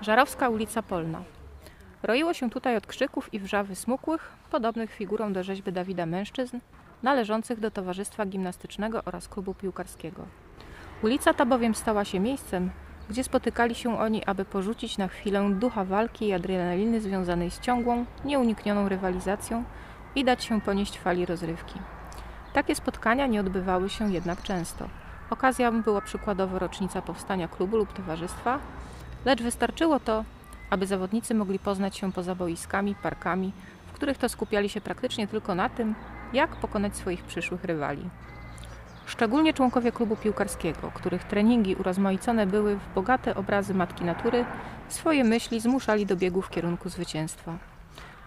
Żarowska ulica Polna. Roiło się tutaj od krzyków i wrzawy smukłych, podobnych figurą do rzeźby Dawida mężczyzn, należących do Towarzystwa Gimnastycznego oraz Klubu Piłkarskiego. Ulica ta bowiem stała się miejscem, gdzie spotykali się oni, aby porzucić na chwilę ducha walki i adrenaliny związanej z ciągłą, nieuniknioną rywalizacją i dać się ponieść fali rozrywki. Takie spotkania nie odbywały się jednak często. Okazją była przykładowo rocznica powstania klubu lub towarzystwa, lecz wystarczyło to, aby zawodnicy mogli poznać się poza boiskami, parkami, w których to skupiali się praktycznie tylko na tym, jak pokonać swoich przyszłych rywali. Szczególnie członkowie klubu piłkarskiego, których treningi urozmaicone były w bogate obrazy matki natury, swoje myśli zmuszali do biegu w kierunku zwycięstwa.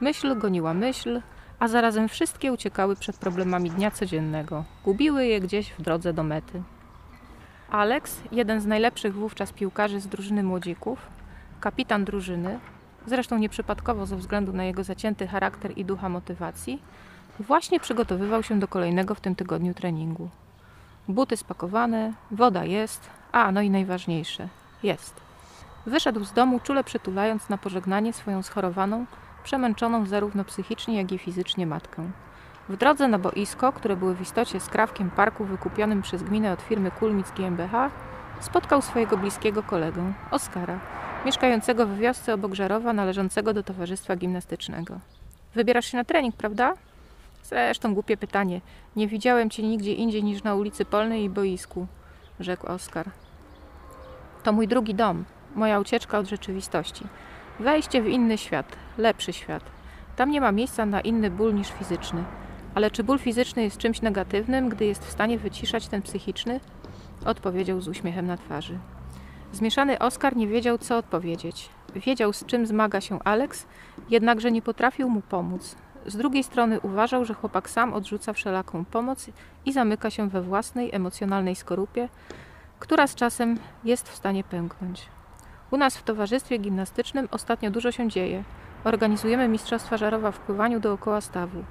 Myśl goniła myśl, a zarazem wszystkie uciekały przed problemami dnia codziennego, gubiły je gdzieś w drodze do mety. Alex, jeden z najlepszych wówczas piłkarzy z drużyny młodzików, kapitan drużyny, zresztą nieprzypadkowo ze względu na jego zacięty charakter i ducha motywacji, właśnie przygotowywał się do kolejnego w tym tygodniu treningu. Buty spakowane, woda jest, a no i najważniejsze jest. Wyszedł z domu, czule przytulając na pożegnanie swoją schorowaną, przemęczoną zarówno psychicznie, jak i fizycznie matkę. W drodze na boisko, które było w istocie skrawkiem parku wykupionym przez gminę od firmy Kulmic GmbH, spotkał swojego bliskiego kolegę, Oskara, mieszkającego w wiosce obok Żarowa należącego do towarzystwa gimnastycznego. Wybierasz się na trening, prawda? Zresztą głupie pytanie. Nie widziałem cię nigdzie indziej niż na ulicy Polnej i boisku, rzekł Oskar. To mój drugi dom, moja ucieczka od rzeczywistości. Wejście w inny świat, lepszy świat. Tam nie ma miejsca na inny ból niż fizyczny. Ale czy ból fizyczny jest czymś negatywnym, gdy jest w stanie wyciszać ten psychiczny? Odpowiedział z uśmiechem na twarzy. Zmieszany Oskar nie wiedział, co odpowiedzieć. Wiedział, z czym zmaga się Alex, jednakże nie potrafił mu pomóc. Z drugiej strony uważał, że chłopak sam odrzuca wszelaką pomoc i zamyka się we własnej emocjonalnej skorupie, która z czasem jest w stanie pęknąć. U nas w towarzystwie gimnastycznym ostatnio dużo się dzieje. Organizujemy Mistrzostwa Żarowa w pływaniu dookoła stawu.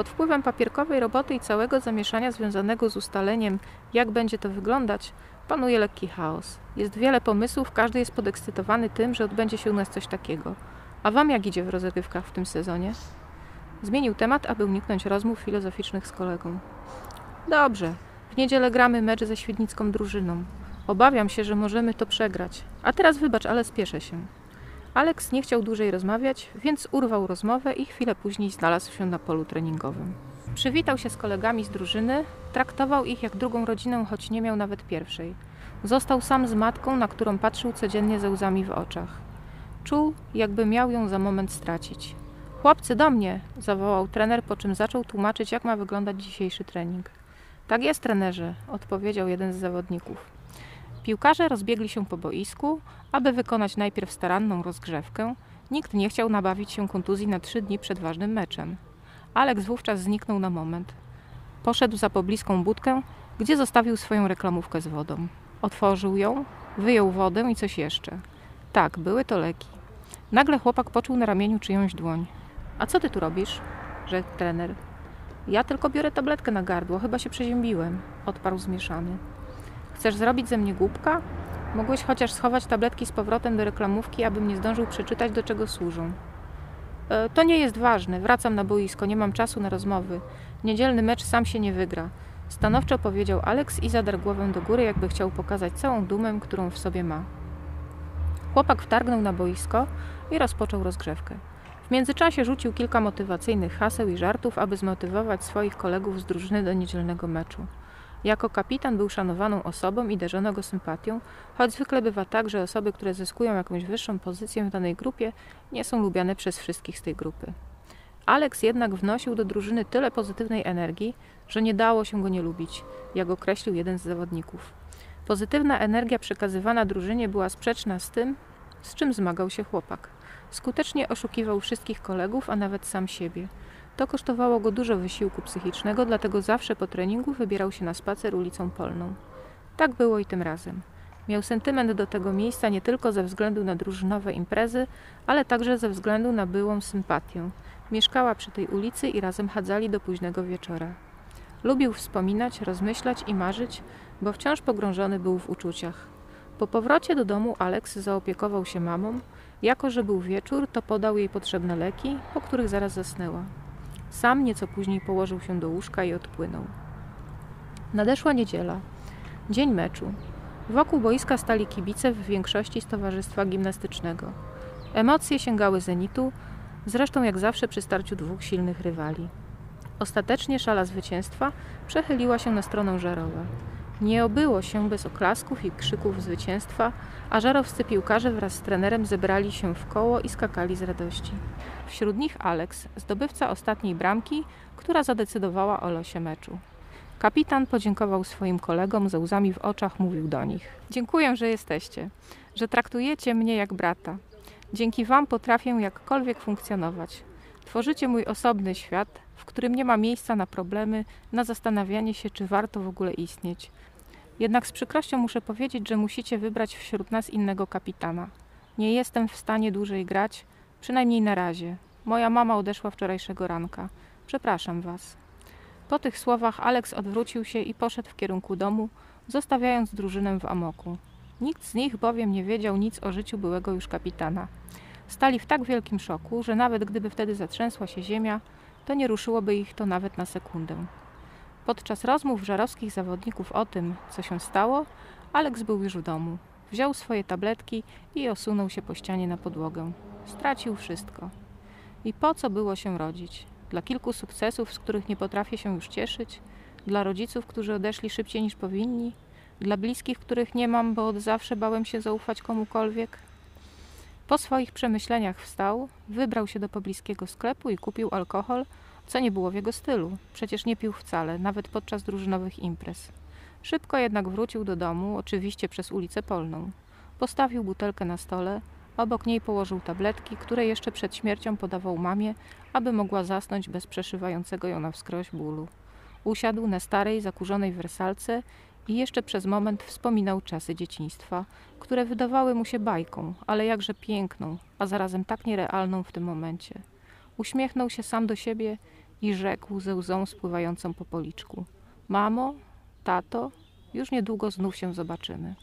Pod wpływem papierkowej roboty i całego zamieszania związanego z ustaleniem, jak będzie to wyglądać, panuje lekki chaos. Jest wiele pomysłów, każdy jest podekscytowany tym, że odbędzie się u nas coś takiego. A wam jak idzie w rozgrywkach w tym sezonie? Zmienił temat, aby uniknąć rozmów filozoficznych z kolegą. Dobrze. W niedzielę gramy mecz ze świdnicką drużyną. Obawiam się, że możemy to przegrać. A teraz wybacz, ale spieszę się. Alex nie chciał dłużej rozmawiać, więc urwał rozmowę i chwilę później znalazł się na polu treningowym. Przywitał się z kolegami z drużyny, traktował ich jak drugą rodzinę, choć nie miał nawet pierwszej. Został sam z matką, na którą patrzył codziennie ze łzami w oczach. Czuł, jakby miał ją za moment stracić. Chłopcy, do mnie! zawołał trener, po czym zaczął tłumaczyć, jak ma wyglądać dzisiejszy trening. Tak jest, trenerze, odpowiedział jeden z zawodników. Piłkarze rozbiegli się po boisku, aby wykonać najpierw staranną rozgrzewkę. Nikt nie chciał nabawić się kontuzji na trzy dni przed ważnym meczem. Aleks wówczas zniknął na moment. Poszedł za pobliską budkę, gdzie zostawił swoją reklamówkę z wodą. Otworzył ją, wyjął wodę i coś jeszcze. Tak, były to leki. Nagle chłopak poczuł na ramieniu czyjąś dłoń. A co ty tu robisz? rzekł trener. Ja tylko biorę tabletkę na gardło, chyba się przeziębiłem, odparł zmieszany. Chcesz zrobić ze mnie głupka? Mogłeś chociaż schować tabletki z powrotem do reklamówki, abym nie zdążył przeczytać, do czego służą. E, to nie jest ważne, wracam na boisko, nie mam czasu na rozmowy. Niedzielny mecz sam się nie wygra. Stanowczo powiedział Alex i zadarł głowę do góry, jakby chciał pokazać całą dumę, którą w sobie ma. Chłopak wtargnął na boisko i rozpoczął rozgrzewkę. W międzyczasie rzucił kilka motywacyjnych haseł i żartów, aby zmotywować swoich kolegów z drużyny do niedzielnego meczu. Jako kapitan był szanowaną osobą i darzono go sympatią, choć zwykle bywa tak, że osoby, które zyskują jakąś wyższą pozycję w danej grupie, nie są lubiane przez wszystkich z tej grupy. Alex jednak wnosił do drużyny tyle pozytywnej energii, że nie dało się go nie lubić, jak określił jeden z zawodników. Pozytywna energia przekazywana drużynie była sprzeczna z tym, z czym zmagał się chłopak. Skutecznie oszukiwał wszystkich kolegów, a nawet sam siebie. To kosztowało go dużo wysiłku psychicznego, dlatego zawsze po treningu wybierał się na spacer ulicą Polną. Tak było i tym razem. Miał sentyment do tego miejsca nie tylko ze względu na drużynowe imprezy, ale także ze względu na byłą sympatię. Mieszkała przy tej ulicy i razem chadzali do późnego wieczora. Lubił wspominać, rozmyślać i marzyć, bo wciąż pogrążony był w uczuciach. Po powrocie do domu Alex zaopiekował się mamą. Jako, że był wieczór, to podał jej potrzebne leki, po których zaraz zasnęła. Sam nieco później położył się do łóżka i odpłynął. Nadeszła niedziela, dzień meczu. Wokół boiska stali kibice w większości z towarzystwa gimnastycznego. Emocje sięgały zenitu, zresztą jak zawsze przy starciu dwóch silnych rywali. Ostatecznie szala zwycięstwa przechyliła się na stronę Żerowa. Nie obyło się bez oklasków i krzyków zwycięstwa, a żarowscy piłkarze wraz z trenerem zebrali się w koło i skakali z radości. Wśród nich Alex, zdobywca ostatniej bramki, która zadecydowała o losie meczu. Kapitan podziękował swoim kolegom, ze łzami w oczach mówił do nich: Dziękuję, że jesteście, że traktujecie mnie jak brata. Dzięki Wam potrafię jakkolwiek funkcjonować. Tworzycie mój osobny świat, w którym nie ma miejsca na problemy, na zastanawianie się, czy warto w ogóle istnieć. Jednak z przykrością muszę powiedzieć, że musicie wybrać wśród nas innego kapitana. Nie jestem w stanie dłużej grać, przynajmniej na razie. Moja mama odeszła wczorajszego ranka. Przepraszam Was. Po tych słowach Alex odwrócił się i poszedł w kierunku domu, zostawiając drużynę w amoku. Nikt z nich bowiem nie wiedział nic o życiu byłego już kapitana. Stali w tak wielkim szoku, że nawet gdyby wtedy zatrzęsła się ziemia, to nie ruszyłoby ich to nawet na sekundę. Podczas rozmów żarowskich zawodników o tym, co się stało, Alex był już w domu. Wziął swoje tabletki i osunął się po ścianie na podłogę. Stracił wszystko. I po co było się rodzić? Dla kilku sukcesów, z których nie potrafię się już cieszyć? Dla rodziców, którzy odeszli szybciej niż powinni? Dla bliskich, których nie mam, bo od zawsze bałem się zaufać komukolwiek? Po swoich przemyśleniach wstał, wybrał się do pobliskiego sklepu i kupił alkohol, co nie było w jego stylu. Przecież nie pił wcale, nawet podczas drużynowych imprez. Szybko jednak wrócił do domu, oczywiście przez ulicę Polną. Postawił butelkę na stole, obok niej położył tabletki, które jeszcze przed śmiercią podawał mamie, aby mogła zasnąć bez przeszywającego ją na wskroś bólu. Usiadł na starej, zakurzonej wersalce i jeszcze przez moment wspominał czasy dzieciństwa, które wydawały mu się bajką, ale jakże piękną, a zarazem tak nierealną w tym momencie. Uśmiechnął się sam do siebie i rzekł ze łzą spływającą po policzku: Mamo, tato, już niedługo znów się zobaczymy.